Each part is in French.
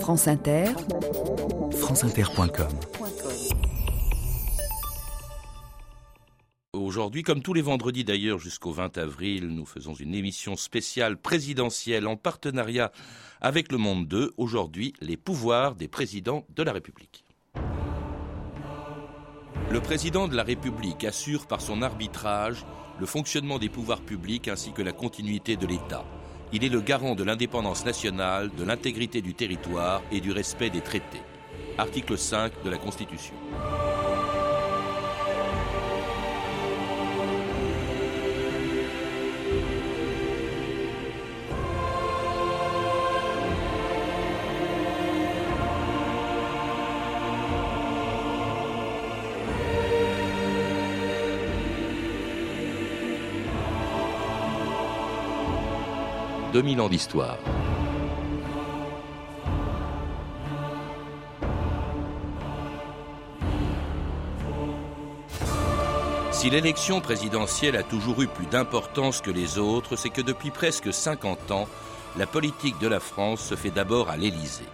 France Inter, franceinter.com Aujourd'hui, comme tous les vendredis d'ailleurs jusqu'au 20 avril, nous faisons une émission spéciale présidentielle en partenariat avec Le Monde 2. Aujourd'hui, les pouvoirs des présidents de la République. Le président de la République assure par son arbitrage le fonctionnement des pouvoirs publics ainsi que la continuité de l'État. Il est le garant de l'indépendance nationale, de l'intégrité du territoire et du respect des traités. Article 5 de la Constitution. 2000 ans d'histoire. Si l'élection présidentielle a toujours eu plus d'importance que les autres, c'est que depuis presque 50 ans, la politique de la France se fait d'abord à l'Élysée.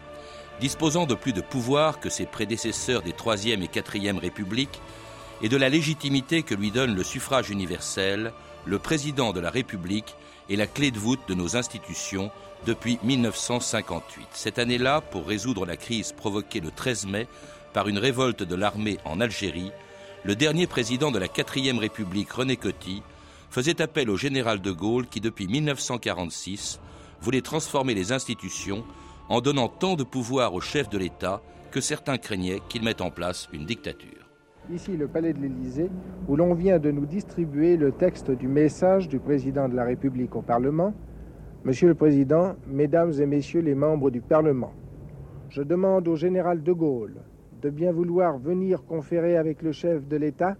Disposant de plus de pouvoir que ses prédécesseurs des Troisième et Quatrième Républiques, et de la légitimité que lui donne le suffrage universel, le président de la République est la clé de voûte de nos institutions depuis 1958. Cette année-là, pour résoudre la crise provoquée le 13 mai par une révolte de l'armée en Algérie, le dernier président de la 4ème République, René Coty, faisait appel au général de Gaulle qui, depuis 1946, voulait transformer les institutions en donnant tant de pouvoir au chef de l'État que certains craignaient qu'il mette en place une dictature ici le palais de l'Élysée, où l'on vient de nous distribuer le texte du message du président de la République au Parlement. Monsieur le Président, Mesdames et Messieurs les membres du Parlement, je demande au général de Gaulle de bien vouloir venir conférer avec le chef de l'État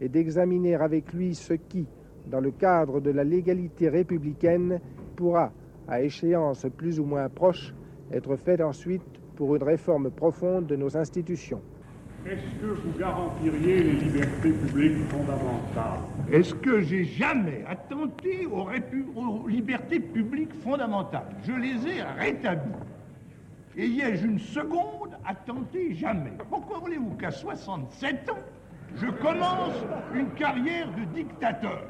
et d'examiner avec lui ce qui, dans le cadre de la légalité républicaine, pourra, à échéance plus ou moins proche, être fait ensuite pour une réforme profonde de nos institutions. Est-ce que vous garantiriez les libertés publiques fondamentales Est-ce que j'ai jamais attenté aux, aux, libertés publiques fondamentales? Je les ai rétablies. Et y ai-je une seconde à tenter? Jamais. Pourquoi voulez-vous qu'à 67 ans, je commence une carrière de dictateur?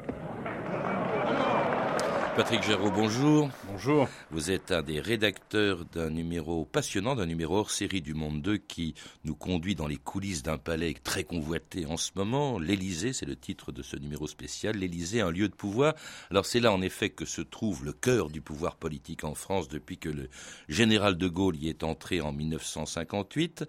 Patrick Géraud, bonjour. Bonjour. Vous êtes un des rédacteurs d'un numéro passionnant, d'un numéro hors série du Monde 2 qui nous conduit dans les coulisses d'un palais très convoité en ce moment. L'Élysée, c'est le titre de ce numéro spécial. L'Élysée, un lieu de pouvoir. Alors c'est là en effet que se trouve le cœur du pouvoir politique en France depuis que le général de Gaulle y est entré en 1958,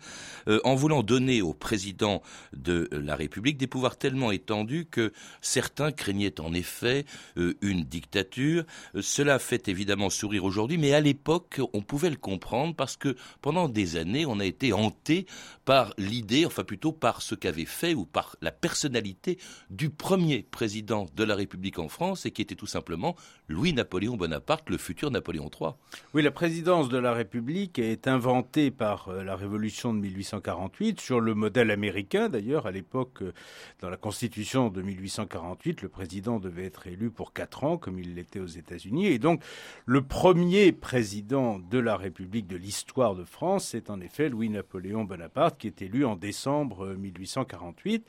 euh, en voulant donner au président de la République des pouvoirs tellement étendus que certains craignaient en effet euh, une dictature euh, cela fait évidemment sourire aujourd'hui, mais à l'époque, on pouvait le comprendre parce que pendant des années, on a été hanté par l'idée, enfin plutôt par ce qu'avait fait ou par la personnalité du premier président de la République en France et qui était tout simplement Louis-Napoléon Bonaparte, le futur Napoléon III. Oui, la présidence de la République est inventée par euh, la Révolution de 1848 sur le modèle américain d'ailleurs. À l'époque, euh, dans la Constitution de 1848, le président devait être élu pour quatre ans comme il l'était aux États-Unis. Et donc, le premier président de la République de l'histoire de France, c'est en effet Louis-Napoléon Bonaparte, qui est élu en décembre 1848.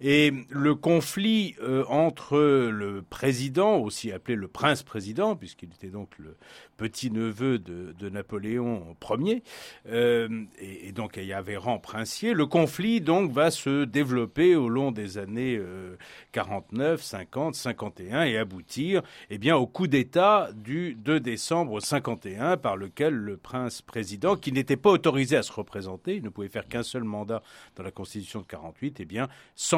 Et le conflit euh, entre le président, aussi appelé le prince-président, puisqu'il était donc le petit-neveu de, Napoléon Ier, euh, et, donc il y princier, le conflit donc va se développer au long des années euh, 49, 50, 51 et aboutir eh bien, au coup d'État du 2 décembre 51 par lequel le prince-président, qui n'était pas autorisé à se représenter, il ne pouvait faire qu'un seul mandat dans la Constitution de 48, eh bien,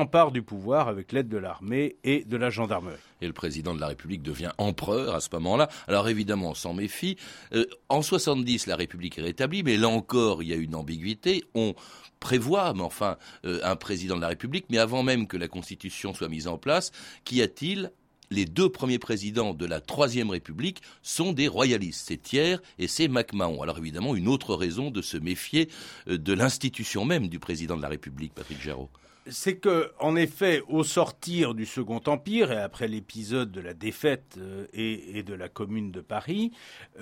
s'empare du pouvoir avec l'aide de l'armée et de la gendarmerie. Et le président de la République devient empereur à ce moment-là. Alors évidemment, on s'en méfie. Euh, en 70, la République est rétablie, mais là encore, il y a une ambiguïté. On prévoit, mais enfin, euh, un président de la République, mais avant même que la Constitution soit mise en place, qu'y a-t-il? Les deux premiers présidents de la Troisième République sont des royalistes. C'est Thiers et c'est MacMahon. Alors évidemment, une autre raison de se méfier euh, de l'institution même du président de la République, Patrick Géraud. C'est que, en effet, au sortir du Second Empire et après l'épisode de la défaite euh, et, de la Commune de Paris,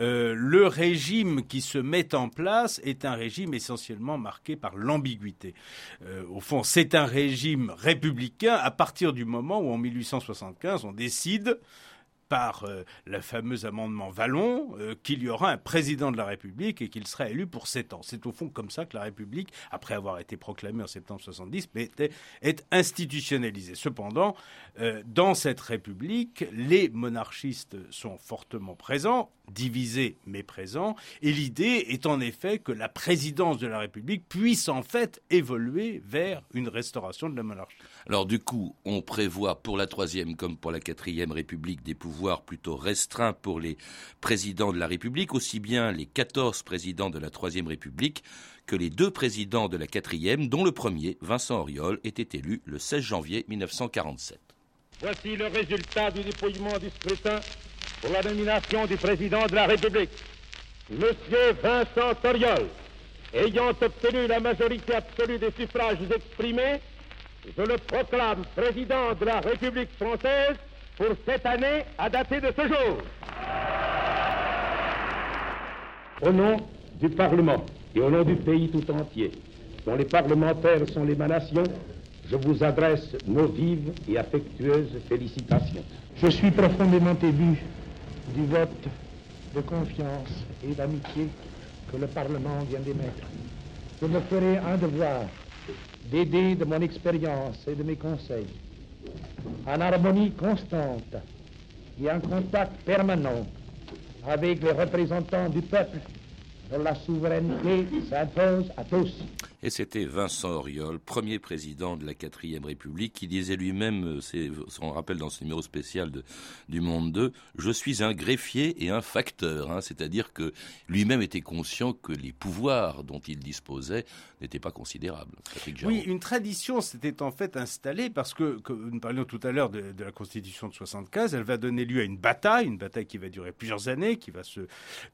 euh, le régime qui se met en place est un régime essentiellement marqué par l'ambiguïté. Euh, au fond, c'est un régime républicain à partir du moment où, en 1875, on décide par euh, le fameux amendement Vallon euh, qu'il y aura un président de la République et qu'il sera élu pour sept ans. C'est au fond comme ça que la République, après avoir été proclamée en septembre 70, est institutionnalisée. Cependant, euh, dans cette République, les monarchistes sont fortement présents, divisés mais présents, et l'idée est en effet que la présidence de la République puisse en fait évoluer vers une restauration de la monarchie. Alors du coup, on prévoit pour la troisième comme pour la quatrième République des pouvoirs plutôt restreints pour les présidents de la République, aussi bien les 14 présidents de la troisième République que les deux présidents de la quatrième, dont le premier, Vincent Auriol, était élu le 16 janvier 1947. Voici le résultat du dépouillement du scrutin pour la nomination du président de la République. Monsieur Vincent Auriol, ayant obtenu la majorité absolue des suffrages exprimés, je le proclame président de la République française pour cette année à dater de ce jour. Au nom du Parlement et au nom du pays tout entier, dont les parlementaires sont l'émanation, je vous adresse nos vives et affectueuses félicitations. Je suis profondément ému du vote de confiance et d'amitié que le Parlement vient d'émettre. Je me ferai un devoir d'aider de mon expérience et de mes conseils, en harmonie constante et en contact permanent avec les représentants du peuple, dont la souveraineté s'impose à tous. Et c'était Vincent Auriol, premier président de la quatrième République, qui disait lui-même, euh, c'est son rappel dans ce numéro spécial du Monde 2, je suis un greffier et un facteur. Hein. C'est-à-dire que lui-même était conscient que les pouvoirs dont il disposait n'étaient pas considérables. Oui, une tradition s'était en fait installée parce que, nous parlions tout à l'heure de, la Constitution de 75, elle va donner lieu à une bataille, une bataille qui va durer plusieurs années, qui va se,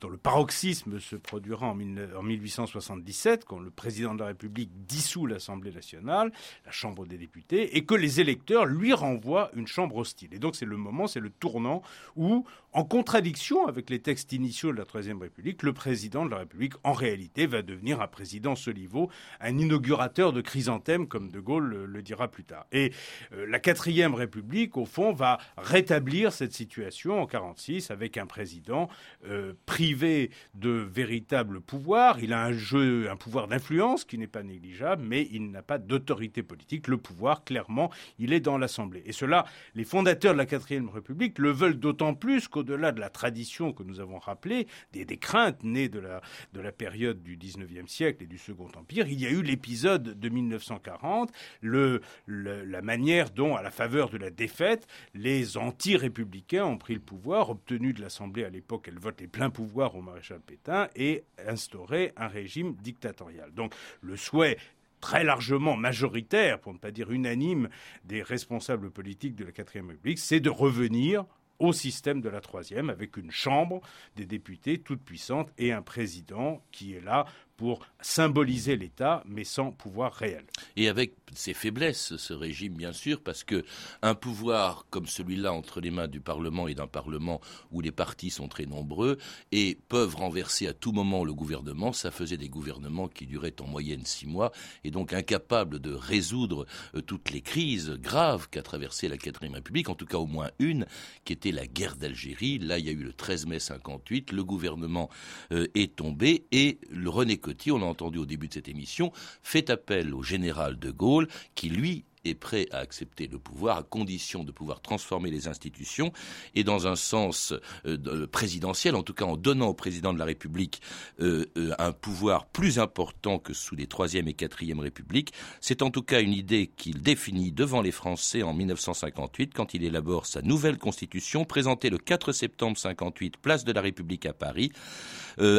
dont le paroxysme se produira en, en 1877, quand le président de la République République dissout l'Assemblée nationale, la Chambre des députés, et que les électeurs lui renvoient une Chambre hostile. Et donc c'est le moment, c'est le tournant où, en contradiction avec les textes initiaux de la Troisième République, le président de la République, en réalité, va devenir un président Soliveau, un inaugurateur de chrysanthème, comme De Gaulle le, dira plus tard. Et euh, la Quatrième République, au fond, va rétablir cette situation en 46 avec un président euh, privé de véritables pouvoirs. Il a un jeu, un pouvoir d'influence qui n'est pas négligeable, mais il n'a pas d'autorité politique. Le pouvoir, clairement, il est dans l'Assemblée. Et cela, les fondateurs de la Quatrième République le veulent d'autant plus qu'au-delà de la tradition que nous avons rappelée, des, craintes nées de la, de la période du XIXe siècle et du Second Empire, il y a eu l'épisode de 1940, le, la manière dont, à la faveur de la défaite, les anti-républicains ont pris le pouvoir, obtenu de l'Assemblée à l'époque, elle vote les pleins pouvoirs au maréchal Pétain, et instauré un régime dictatorial. Donc le souhait très largement majoritaire, pour ne pas dire unanime, des responsables politiques de la quatrième République, c'est de revenir au système de la troisième, avec une chambre des députés toute puissante et un président qui est là pour symboliser l'État, mais sans pouvoir réel. Et avec ses faiblesses, ce régime, bien sûr, parce que un pouvoir comme celui-là entre les mains du Parlement et d'un Parlement où les partis sont très nombreux et peuvent renverser à tout moment le gouvernement, ça faisait des gouvernements qui duraient en moyenne six mois et donc incapables de résoudre euh, toutes les crises graves qu'a traversé la quatrième République, en tout cas au moins une, qui était la guerre d'Algérie. Là, il y a eu le 13 mai 58, le gouvernement euh, est tombé et le René on l'a entendu au début de cette émission, fait appel au général de Gaulle qui, lui, est prêt à accepter le pouvoir à condition de pouvoir transformer les institutions et dans un sens euh, présidentiel, en tout cas en donnant au président de la République euh, euh, un pouvoir plus important que sous les troisième et quatrième républiques. C'est en tout cas une idée qu'il définit devant les Français en 1958 quand il élabore sa nouvelle constitution présentée le 4 septembre 58 place de la République à Paris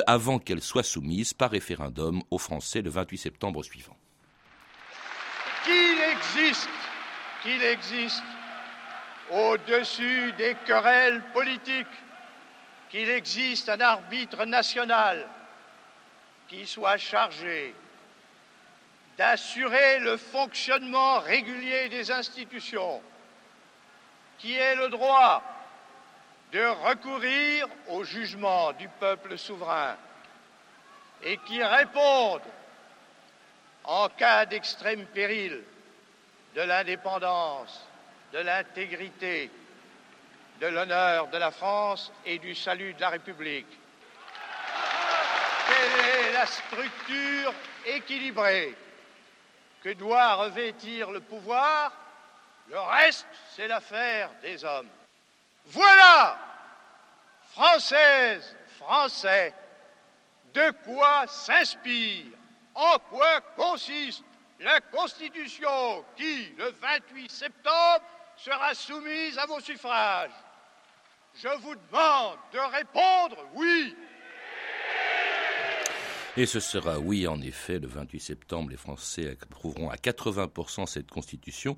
avant qu'elle soit soumise par référendum aux Français le 28 septembre suivant existe, qu'il existe au-dessus des querelles politiques, qu'il existe un arbitre national qui soit chargé d'assurer le fonctionnement régulier des institutions, qui est le droit de recourir au jugement du peuple souverain et qui répondent en cas d'extrême péril de l'indépendance, de l'intégrité, de l'honneur de la France et du salut de la République. Quelle est la structure équilibrée que doit revêtir le pouvoir? Le reste, c'est l'affaire des hommes. Voilà, Françaises, Français, de quoi s'inspire, en quoi consiste la Constitution qui, le 28 septembre, sera soumise à vos suffrages. Je vous demande de répondre oui. Et ce sera oui, en effet, le 28 septembre, les Français approuveront à 80% cette constitution,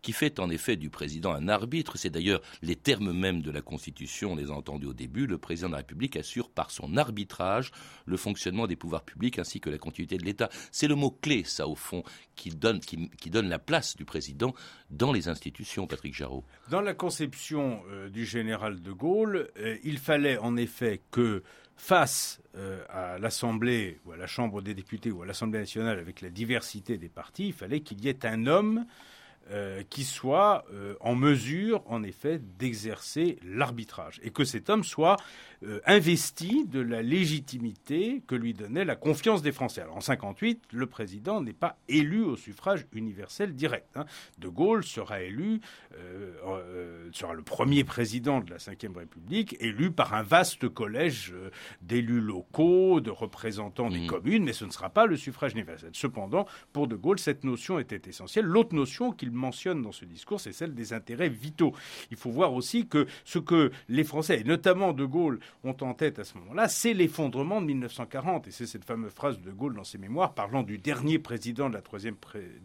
qui fait en effet du président un arbitre. C'est d'ailleurs les termes mêmes de la constitution, on les a entendus au début. Le président de la République assure par son arbitrage le fonctionnement des pouvoirs publics ainsi que la continuité de l'État. C'est le mot clé, ça, au fond, qui donne, la place du président dans les institutions, Patrick Jarraud. Dans la conception euh, du général de Gaulle, euh, il fallait en effet que face euh, à l'Assemblée ou à la Chambre des députés ou à l'Assemblée nationale avec la diversité des partis, il fallait qu'il y ait un homme euh, qui soit euh, en mesure, en effet, d'exercer l'arbitrage et que cet homme soit euh, investi de la légitimité que lui donnait la confiance des Français. Alors en 58, le président n'est pas élu au suffrage universel direct. Hein. De Gaulle sera élu, sera le premier président de la Ve République, élu par un vaste collège d'élus locaux, de représentants des mmh. communes, mais ce ne sera pas le suffrage universel. Cependant, pour De Gaulle, cette notion était essentielle. L'autre notion qu'il mentionne dans ce discours, c'est celle des intérêts vitaux. Il faut voir aussi que ce que les Français, et notamment De Gaulle, ont en tête à ce moment-là, c'est l'effondrement de 1940. Et c'est cette fameuse phrase de Gaulle dans ses mémoires, parlant du dernier président de la Troisième,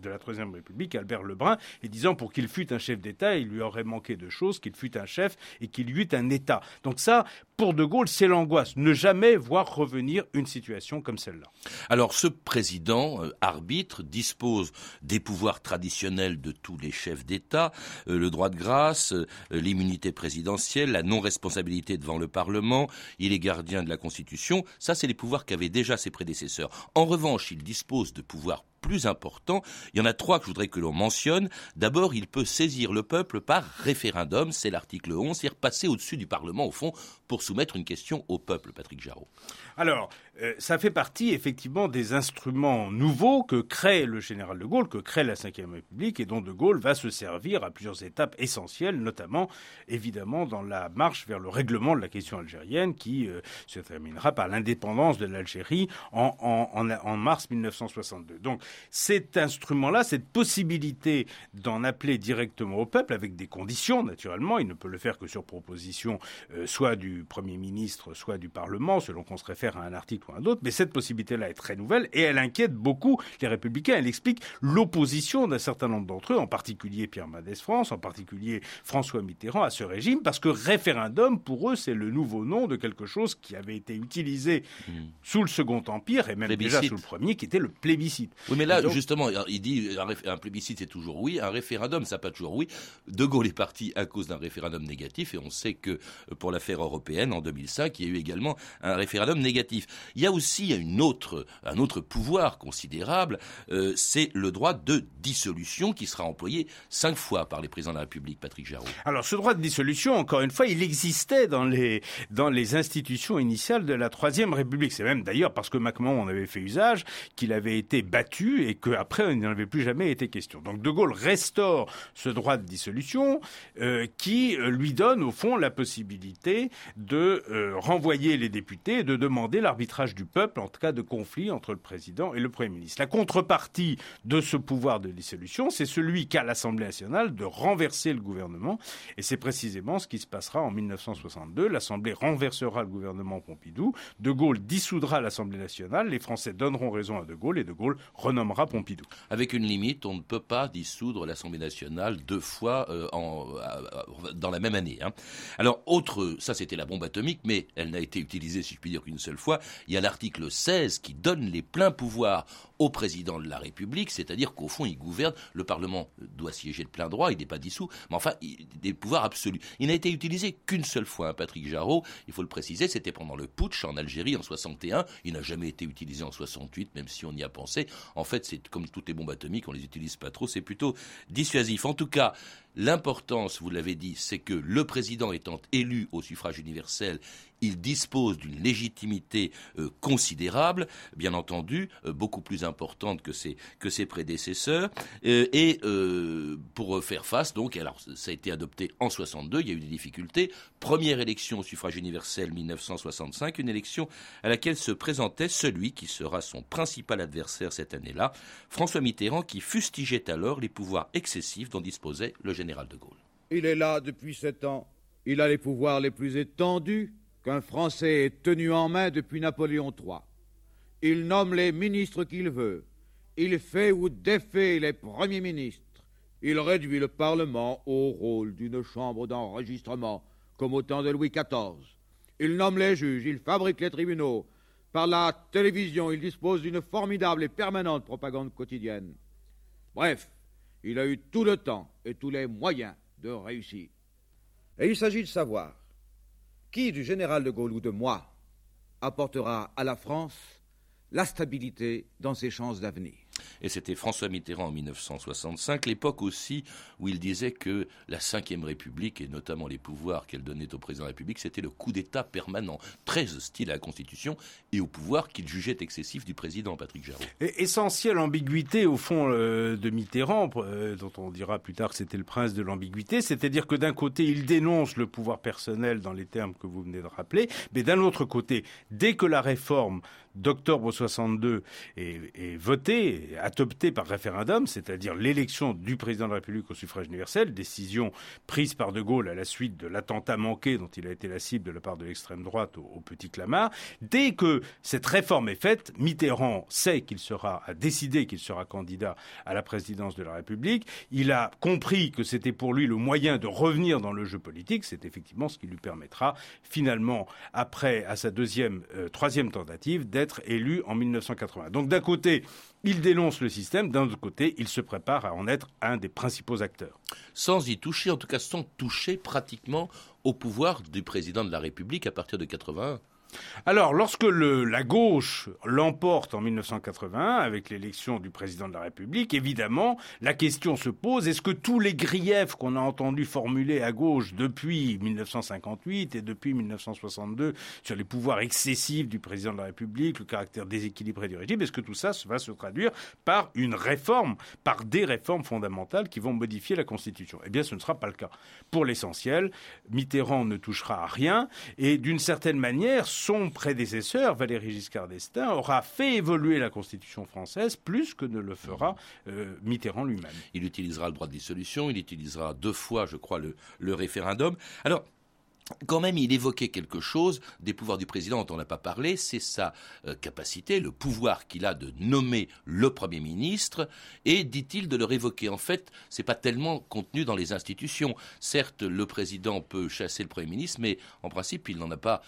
de la troisième République, Albert Lebrun, et disant pour qu'il fût un chef d'État, il lui aurait manqué de choses, qu'il fût un chef et qu'il y eût un État. Donc ça, pour De Gaulle, c'est l'angoisse. Ne jamais voir revenir une situation comme celle-là. Alors ce président, euh, arbitre, dispose des pouvoirs traditionnels de tous les chefs d'État, euh, le droit de grâce, euh, l'immunité présidentielle, la non-responsabilité devant le Parlement, il est gardien de la Constitution, ça c'est les pouvoirs qu'avaient déjà ses prédécesseurs. En revanche, il dispose de pouvoirs plus importants. Il y en a trois que je voudrais que l'on mentionne. D'abord, il peut saisir le peuple par référendum, c'est l'article 11, c'est-à-dire passer au-dessus du Parlement, au fond, pour soumettre une question au peuple, Patrick Jarraud. Alors, euh, ça fait partie effectivement des instruments nouveaux que crée le général de Gaulle, que crée la Ve République, et dont de Gaulle va se servir à plusieurs étapes essentielles, notamment évidemment dans la marche vers le règlement de la question algérienne qui euh, se terminera par l'indépendance de l'Algérie en, en, en, mars 1962. Donc cet instrument-là, cette possibilité d'en appeler directement au peuple, avec des conditions naturellement, il ne peut le faire que sur proposition euh, soit du Premier ministre, soit du Parlement, selon qu'on se réfère à un article ou à un autre, mais cette possibilité-là est très nouvelle et elle inquiète beaucoup les républicains. Elle explique l'opposition d'un certain nombre d'entre eux, en particulier Pierre Mendès France, en particulier François Mitterrand, à ce régime, parce que référendum, pour eux, c'est le nouveau nom de quelque chose qui avait été utilisé hmm. sous le Second Empire et même déjà sous le premier, qui était le plébiscite. Oui, mais là, justement, il dit un, plébiscite, c'est toujours oui, un référendum, ça pas toujours oui. De Gaulle est parti à cause d'un référendum négatif et on sait que pour l'affaire européenne, en 2005, il y a eu également un référendum négatif. Il y a aussi une autre, un autre pouvoir considérable, euh, c'est le droit de dissolution qui sera employé cinq fois par les présidents de la République, Patrick Jarraud. Alors ce droit de dissolution, encore une fois, il existait dans les, dans les institutions initiales de la Troisième République. C'est même d'ailleurs parce que Macmahon en avait fait usage qu'il avait été battu et qu'après il n'en avait plus jamais été question. Donc De Gaulle restaure ce droit de dissolution euh, qui euh, lui donne au fond la possibilité de renvoyer les députés, de demander l'arbitrage du peuple en cas de conflit entre le président et le Premier ministre. La contrepartie de ce pouvoir de dissolution, c'est celui qu'a l'Assemblée nationale de renverser le gouvernement. Et c'est précisément ce qui se passera en 1962. L'Assemblée renversera le gouvernement Pompidou. De Gaulle dissoudra l'Assemblée nationale. Les Français donneront raison à De Gaulle et De Gaulle renommera Avec une limite, on ne peut pas dissoudre l'Assemblée nationale deux fois euh, en, euh, dans la même année. Hein. Alors, autre, ça c'était la bombe atomique, mais elle n'a été utilisée, si je puis dire, qu'une seule fois. Il y a l'article 16 qui donne les pleins pouvoirs au président de la République, c'est-à-dire qu'au fond, il gouverne, le Parlement doit siéger de plein droit, il n'est pas dissous, mais enfin, il, des pouvoirs absolus. Il n'a été utilisé qu'une seule fois, hein, Patrick Jarreau, il faut le préciser, c'était pendant le putsch en Algérie en 61, il n'a jamais été utilisé en 68, même si on y a pensé. En fait, c'est comme toutes les bombes atomiques, on les utilise pas trop, c'est plutôt dissuasif. En tout cas, L'importance, vous l'avez dit, c'est que le président étant élu au suffrage universel, il dispose d'une légitimité euh, considérable, bien entendu, euh, beaucoup plus importante que ses, prédécesseurs. Euh, et pour faire face, donc, alors ça a été adopté en 62, il y a eu des difficultés. Première élection au suffrage universel 1965, une élection à laquelle se présentait celui qui sera son principal adversaire cette année-là, François Mitterrand, qui fustigeait alors les pouvoirs excessifs dont disposait le Il est là depuis sept ans. Il a les pouvoirs les plus étendus qu'un Français est tenu en main depuis Napoléon III. Il nomme les ministres qu'il veut. Il fait ou défait les premiers ministres. Il réduit le Parlement au rôle d'une chambre d'enregistrement, comme au temps de Louis XIV. Il nomme les juges, il fabrique les tribunaux. Par la télévision, il dispose d'une formidable et permanente propagande quotidienne. Bref, il a eu tout le temps et tous les moyens de réussir. Et il s'agit de savoir qui du général de Gaulle ou de moi apportera à la France la stabilité dans ses chances d'avenir et c'était François Mitterrand en 1965, l'époque aussi où il disait que la Ve République, et notamment les pouvoirs qu'elle donnait au président de la République, c'était le coup d'État permanent, très hostile à la Constitution et au pouvoir qu'il jugeait excessif du président Patrick Jarreau. essentielle ambiguïté, au fond, euh, de Mitterrand, euh, dont on dira plus tard que c'était le prince de l'ambiguïté, c'est-à-dire que d'un côté, il dénonce le pouvoir personnel dans les termes que vous venez de rappeler, mais d'un autre côté, dès que la réforme d'octobre 62 est, est votée, adoptée par référendum, c'est-à-dire l'élection du président de la République au suffrage universel, décision prise par De Gaulle à la suite de l'attentat manqué dont il a été la cible de la part de l'extrême droite au, Petit Clamart. Dès que cette réforme est faite, Mitterrand sait qu'il sera, a décidé qu'il sera candidat à la présidence de la République. Il a compris que c'était pour lui le moyen de revenir dans le jeu politique. C'est effectivement ce qui lui permettra finalement, après à sa deuxième, euh, troisième tentative, d'être élu en 1980. Donc d'un côté, il dénonce le système, d'un autre côté, il se prépare à en être un des principaux acteurs. Sans y toucher, en tout cas sans toucher pratiquement au pouvoir du président de la République à partir de 81. Alors, lorsque la gauche l'emporte en 1981 avec l'élection du président de la République, évidemment, la question se pose est-ce que tous les griefs qu'on a entendus formuler à gauche depuis 1958 et depuis 1962 sur les pouvoirs excessifs du président de la République, le caractère déséquilibré du régime, est-ce que tout ça va se traduire par une réforme, par des réformes fondamentales qui vont modifier la Constitution? Eh bien, ce ne sera pas le cas. Pour l'essentiel, Mitterrand ne touchera à rien et d'une certaine manière, son prédécesseur, Valéry Giscard d'Estaing, aura fait évoluer la Constitution française plus que ne le fera euh, Mitterrand lui-même. Il utilisera le droit de dissolution, il utilisera deux fois, je crois, le, référendum. Alors, quand même, il évoquait quelque chose des pouvoirs du président dont on n'a pas parlé, c'est sa euh, capacité, le pouvoir qu'il a de nommer le Premier ministre, et, dit-il, de le révoquer. En fait, c'est pas tellement contenu dans les institutions. Certes, le président peut chasser le Premier ministre, mais en principe, il n'en a pas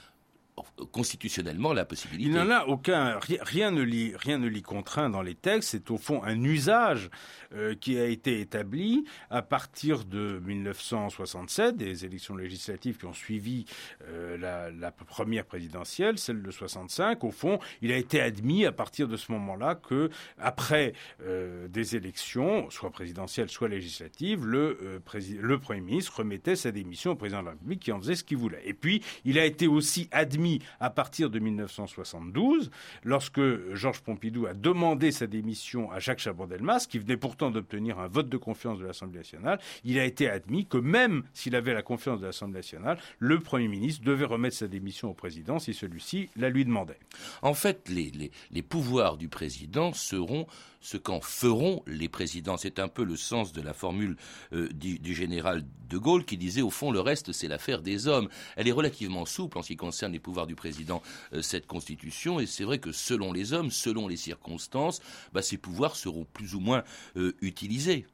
constitutionnellement la possibilité. Il n'en a aucun, rien ne l'y, rien ne contraint dans les textes. C'est au fond un usage euh, qui a été établi à partir de 1967, des élections législatives qui ont suivi euh, la, première présidentielle, celle de 65. Au fond, il a été admis à partir de ce moment-là que après euh, des élections, soit présidentielles, soit législatives, le, le Premier ministre remettait sa démission au président de la République qui en faisait ce qu'il voulait. Et puis, il a été aussi admis à partir de 1972, lorsque Georges Pompidou a demandé sa démission à Jacques Chaban-Delmas, qui venait pourtant d'obtenir un vote de confiance de l'Assemblée nationale, il a été admis que même s'il avait la confiance de l'Assemblée nationale, le Premier ministre devait remettre sa démission au président si celui-ci la lui demandait. En fait, les pouvoirs du président seront ce qu'en feront les présidents. C'est un peu le sens de la formule euh, du, général de Gaulle qui disait au fond le reste c'est l'affaire des hommes. Elle est relativement souple en ce qui concerne les pouvoirs du président, euh, cette constitution, et c'est vrai que selon les hommes, selon les circonstances, bah, ces pouvoirs seront plus ou moins euh, utilisés.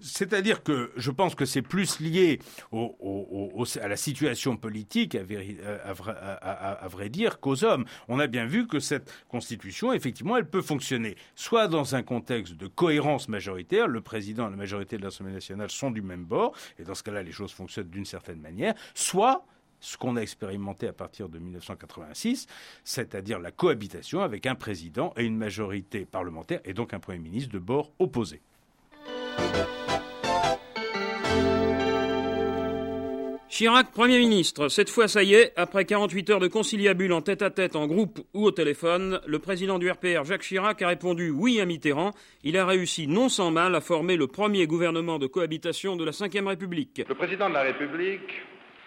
C'est-à-dire que je pense que c'est plus lié à la situation politique, à, vrai dire, qu'aux hommes. On a bien vu que cette constitution, effectivement, elle peut fonctionner soit dans un contexte de cohérence majoritaire, le président et la majorité de l'Assemblée nationale sont du même bord, et dans ce cas-là, les choses fonctionnent d'une certaine manière, soit ce qu'on a expérimenté à partir de 1986, c'est-à-dire la cohabitation avec un président et une majorité parlementaire, et donc un Premier ministre de bord opposé. Chirac, Premier ministre. Cette fois, ça y est, après 48 heures de conciliabule en tête-à-tête, en groupe ou au téléphone, le président du RPR, Jacques Chirac, a répondu oui à Mitterrand. Il a réussi non sans mal à former le premier gouvernement de cohabitation de la Ve République. Le président de la République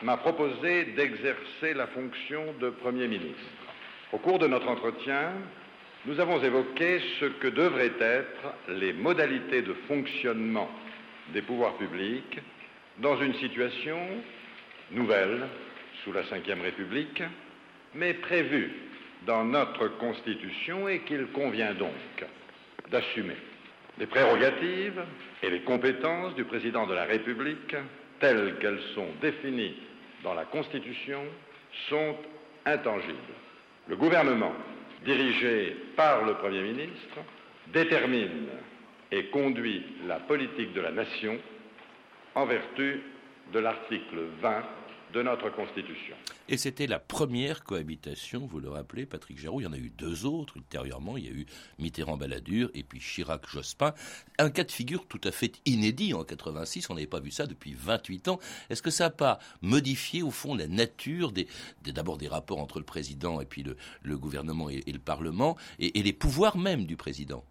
m'a proposé d'exercer la fonction de Premier ministre. Au cours de notre entretien, nous avons évoqué ce que devraient être les modalités de fonctionnement des pouvoirs publics dans une situation nouvelle sous la Ve République, mais prévue dans notre Constitution et qu'il convient donc d'assumer. Les prérogatives et les compétences du président de la République, telles qu'elles sont définies dans la Constitution, sont intangibles. Le gouvernement dirigé par le Premier ministre, détermine et conduit la politique de la nation en vertu de l'article 20 de notre Constitution. Et c'était la première cohabitation, vous le rappelez, Patrick Géraud. Il y en a eu deux autres ultérieurement. Il y a eu Mitterrand-Balladur et puis Chirac-Jospin. Un cas de figure tout à fait inédit en 86. On n'avait pas vu ça depuis 28 ans. Est-ce que ça n'a pas modifié, au fond, la nature des, d'abord des rapports entre le président et puis le, gouvernement et, le Parlement et, les pouvoirs même du président?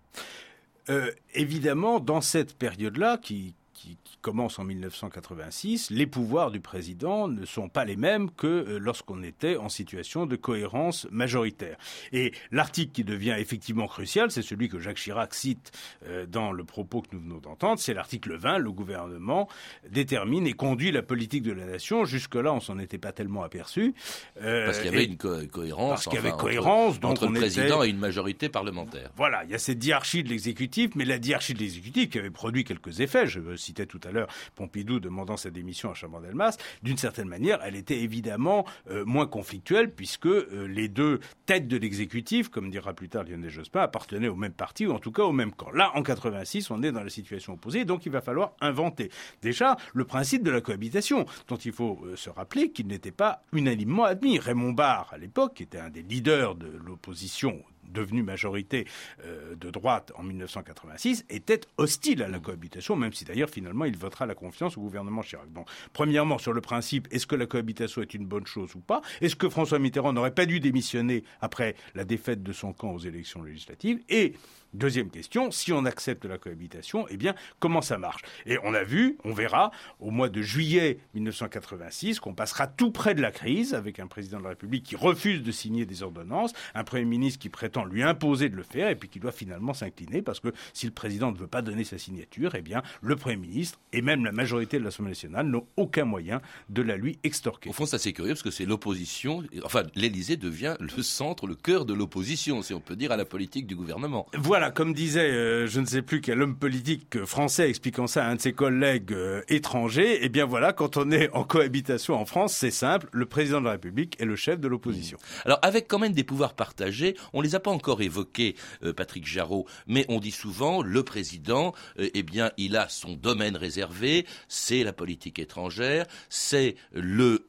Euh, évidemment, dans cette période-là, qui, qui, commence en 1986, les pouvoirs du président ne sont pas les mêmes que euh, lorsqu'on était en situation de cohérence majoritaire. Et l'article qui devient effectivement crucial, c'est celui que Jacques Chirac cite euh, dans le propos que nous venons d'entendre, c'est l'article 20, le gouvernement détermine et conduit la politique de la nation. Jusque-là, on s'en était pas tellement aperçu. Euh, parce qu'il y avait une cohérence. Parce qu'il y avait cohérence entre, le président et une majorité parlementaire. Voilà, il y a cette diarchie de l'exécutif, mais la diarchie de l'exécutif qui avait produit quelques effets. Je tout à l'heure Pompidou demandant sa démission à Chaban-Delmas, d'une certaine manière, elle était évidemment euh, moins conflictuelle puisque euh, les deux têtes de l'exécutif, comme dira plus tard Lionel Jospin, appartenaient au même parti ou en tout cas au même camp. Là, en 86, on est dans la situation opposée, donc il va falloir inventer déjà le principe de la cohabitation, dont il faut euh, se rappeler qu'il n'était pas unanimement admis. Raymond Barre, à l'époque, était un des leaders de l'opposition devenue majorité euh, de droite en 1986, était hostile à la cohabitation, même si d'ailleurs finalement il votera la confiance au gouvernement Chirac. Donc, premièrement, sur le principe, est-ce que la cohabitation est une bonne chose ou pas? Est-ce que François Mitterrand n'aurait pas dû démissionner après la défaite de son camp aux élections législatives? Et Deuxième question, si on accepte la cohabitation, eh bien, comment ça marche? Et on a vu, on verra, au mois de juillet 1986, qu'on passera tout près de la crise, avec un président de la République qui refuse de signer des ordonnances, un Premier ministre qui prétend lui imposer de le faire, et puis qui doit finalement s'incliner, parce que si le président ne veut pas donner sa signature, eh bien, le Premier ministre et même la majorité de l'Assemblée nationale n'ont aucun moyen de la lui extorquer. Au fond, ça c'est curieux, parce que c'est l'opposition, enfin, l'Élysée devient le centre, le cœur de l'opposition, si on peut dire, à la politique du gouvernement. Voilà comme disait, euh, je ne sais plus quel homme politique français expliquant ça à un de ses collègues euh, étrangers, eh bien voilà, quand on est en cohabitation en France, c'est simple, le président de la République est le chef de l'opposition. Mmh. Alors avec quand même des pouvoirs partagés, on les a pas encore évoqués, euh, Patrick Jarraud, mais on dit souvent, le président, eh bien, il a son domaine réservé, c'est la politique étrangère, c'est le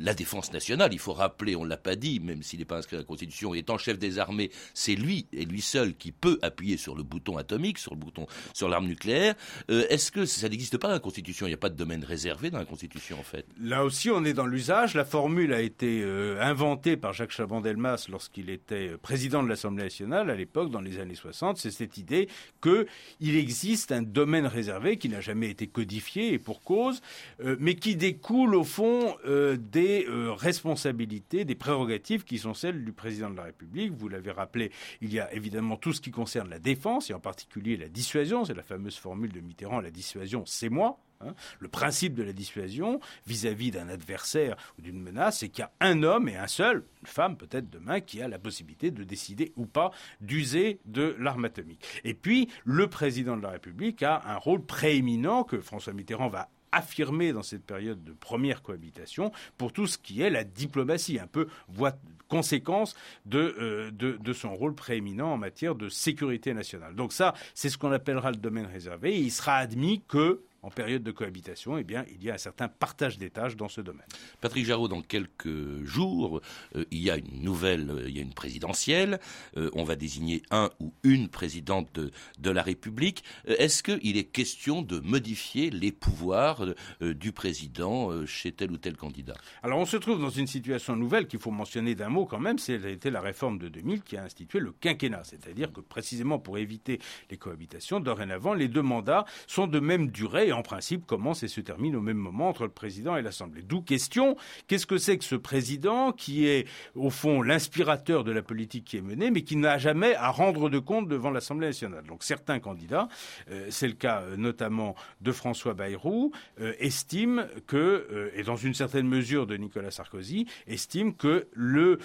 la défense nationale. Il faut rappeler, on l'a pas dit, même s'il n'est pas inscrit à la Constitution, étant chef des armées, c'est lui et lui seul qui peut appuyer sur le bouton atomique, sur le bouton, sur l'arme nucléaire. Euh, est-ce que ça n'existe pas dans la Constitution? Il n'y a pas de domaine réservé dans la Constitution, en fait. Là aussi, on est dans l'usage. La formule a été euh, inventée par Jacques Chaban-Delmas lorsqu'il était euh, président de l'Assemblée nationale à l'époque, dans les années 60. C'est cette idée qu'il existe un domaine réservé qui n'a jamais été codifié et pour cause, mais qui découle au fond des responsabilités, des prérogatives qui sont celles du président de la République. Vous l'avez rappelé, il y a évidemment tout ce qui concerne la défense, et en particulier la dissuasion, c'est la fameuse formule de Mitterrand, la dissuasion, c'est moi. Hein. Le principe de la dissuasion vis-à-vis d'un adversaire ou d'une menace, c'est qu'il y a un homme et un seul, une femme peut-être demain, qui a la possibilité de décider ou pas d'user de l'arme atomique. Et puis, le président de la République a un rôle prééminent que François Mitterrand va affirmer dans cette période de première cohabitation pour tout ce qui est la diplomatie, un peu voie, conséquence de, euh, de, son rôle prééminent en matière de sécurité nationale. Donc ça, c'est ce qu'on appellera le domaine réservé. Et il sera admis que en période de cohabitation, eh bien, il y a un certain partage des tâches dans ce domaine. Patrick Jarraud, dans quelques jours, euh, il y a une nouvelle, euh, il y a une présidentielle. Euh, on va désigner un ou une présidente de, de la République. Est-ce qu'il est question de modifier les pouvoirs du président chez tel ou tel candidat? Alors, on se trouve dans une situation nouvelle qu'il faut mentionner d'un mot quand même. C'était la réforme de 2000 qui a institué le quinquennat. C'est-à-dire que précisément pour éviter les cohabitations, dorénavant, les deux mandats sont de même durée en principe commence et se termine au même moment entre le président et l'Assemblée? D'où question, qu'est-ce que c'est que ce président qui est au fond l'inspirateur de la politique qui est menée, mais qui n'a jamais à rendre de compte devant l'Assemblée nationale? Donc certains candidats, euh, c'est le cas euh, notamment de François Bayrou, euh, estiment que, et dans une certaine mesure de Nicolas Sarkozy, estiment que le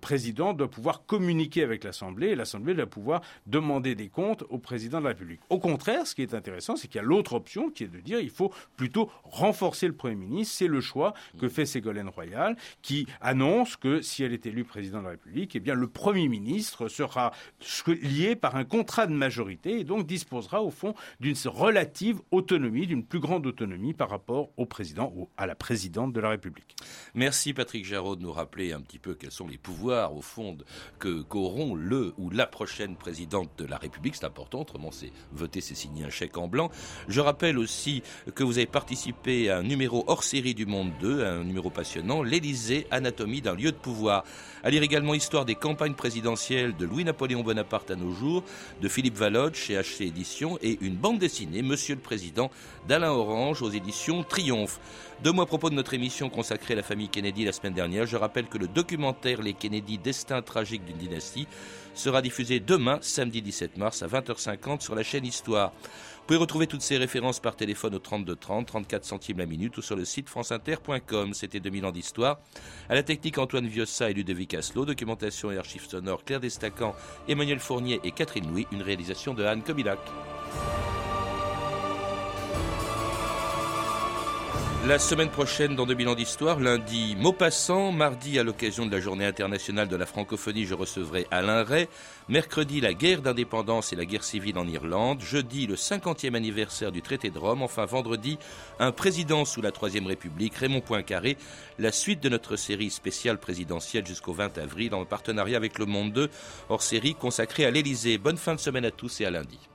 président doit pouvoir communiquer avec l'Assemblée et l'Assemblée doit pouvoir demander des comptes au président de la République. Au contraire, ce qui est intéressant, c'est qu'il y a l'autre option qui est de dire qu'il faut plutôt renforcer le Premier ministre. C'est le choix que fait Ségolène Royal, qui annonce que si elle est élue président de la République, eh bien le Premier ministre sera lié par un contrat de majorité et donc disposera au fond d'une relative autonomie, d'une plus grande autonomie par rapport au président ou à la présidente de la République. Merci Patrick Jarraud de nous rappeler un petit peu quels sont les pouvoirs au fond que qu'auront le ou la prochaine présidente de la République. C'est important, autrement c'est voter, c'est signer un chèque en blanc. Je rappelle aussi que vous avez participé à un numéro hors série du Monde 2, un numéro passionnant, l'Élysée, anatomie d'un lieu de pouvoir. À lire également Histoire des campagnes présidentielles de Louis-Napoléon Bonaparte à nos jours, de Philippe Valotte chez HC Éditions et une bande dessinée, Monsieur le Président, d'Alain Orange aux éditions Triomphe. Deux mois à propos de notre émission consacrée à la famille Kennedy la semaine dernière, je rappelle que le documentaire Les Kennedy, destin tragique d'une dynastie, sera diffusé demain, samedi 17 mars à 20h50 sur la chaîne Histoire. Vous pouvez retrouver toutes ces références par téléphone au 32 30, 34 centimes la minute ou sur le site franceinter.com. C'était 2000 ans d'histoire. À la technique Antoine Viossa et Ludovic Aslo, documentation et archives sonores Claire Destacan, Emmanuel Fournier et Catherine Louis, une réalisation de Anne Kobilac. La semaine prochaine, dans 2000 ans d'histoire, lundi, Maupassant. Mardi, à l'occasion de la journée internationale de la francophonie, je recevrai Alain Ray. Mercredi, la guerre d'indépendance et la guerre civile en Irlande. Jeudi, le 50e anniversaire du traité de Rome. Enfin, vendredi, un président sous la Troisième République, Raymond Poincaré. La suite de notre série spéciale présidentielle jusqu'au 20 avril, en partenariat avec Le Monde 2, hors série consacrée à l'Élysée. Bonne fin de semaine à tous et à lundi.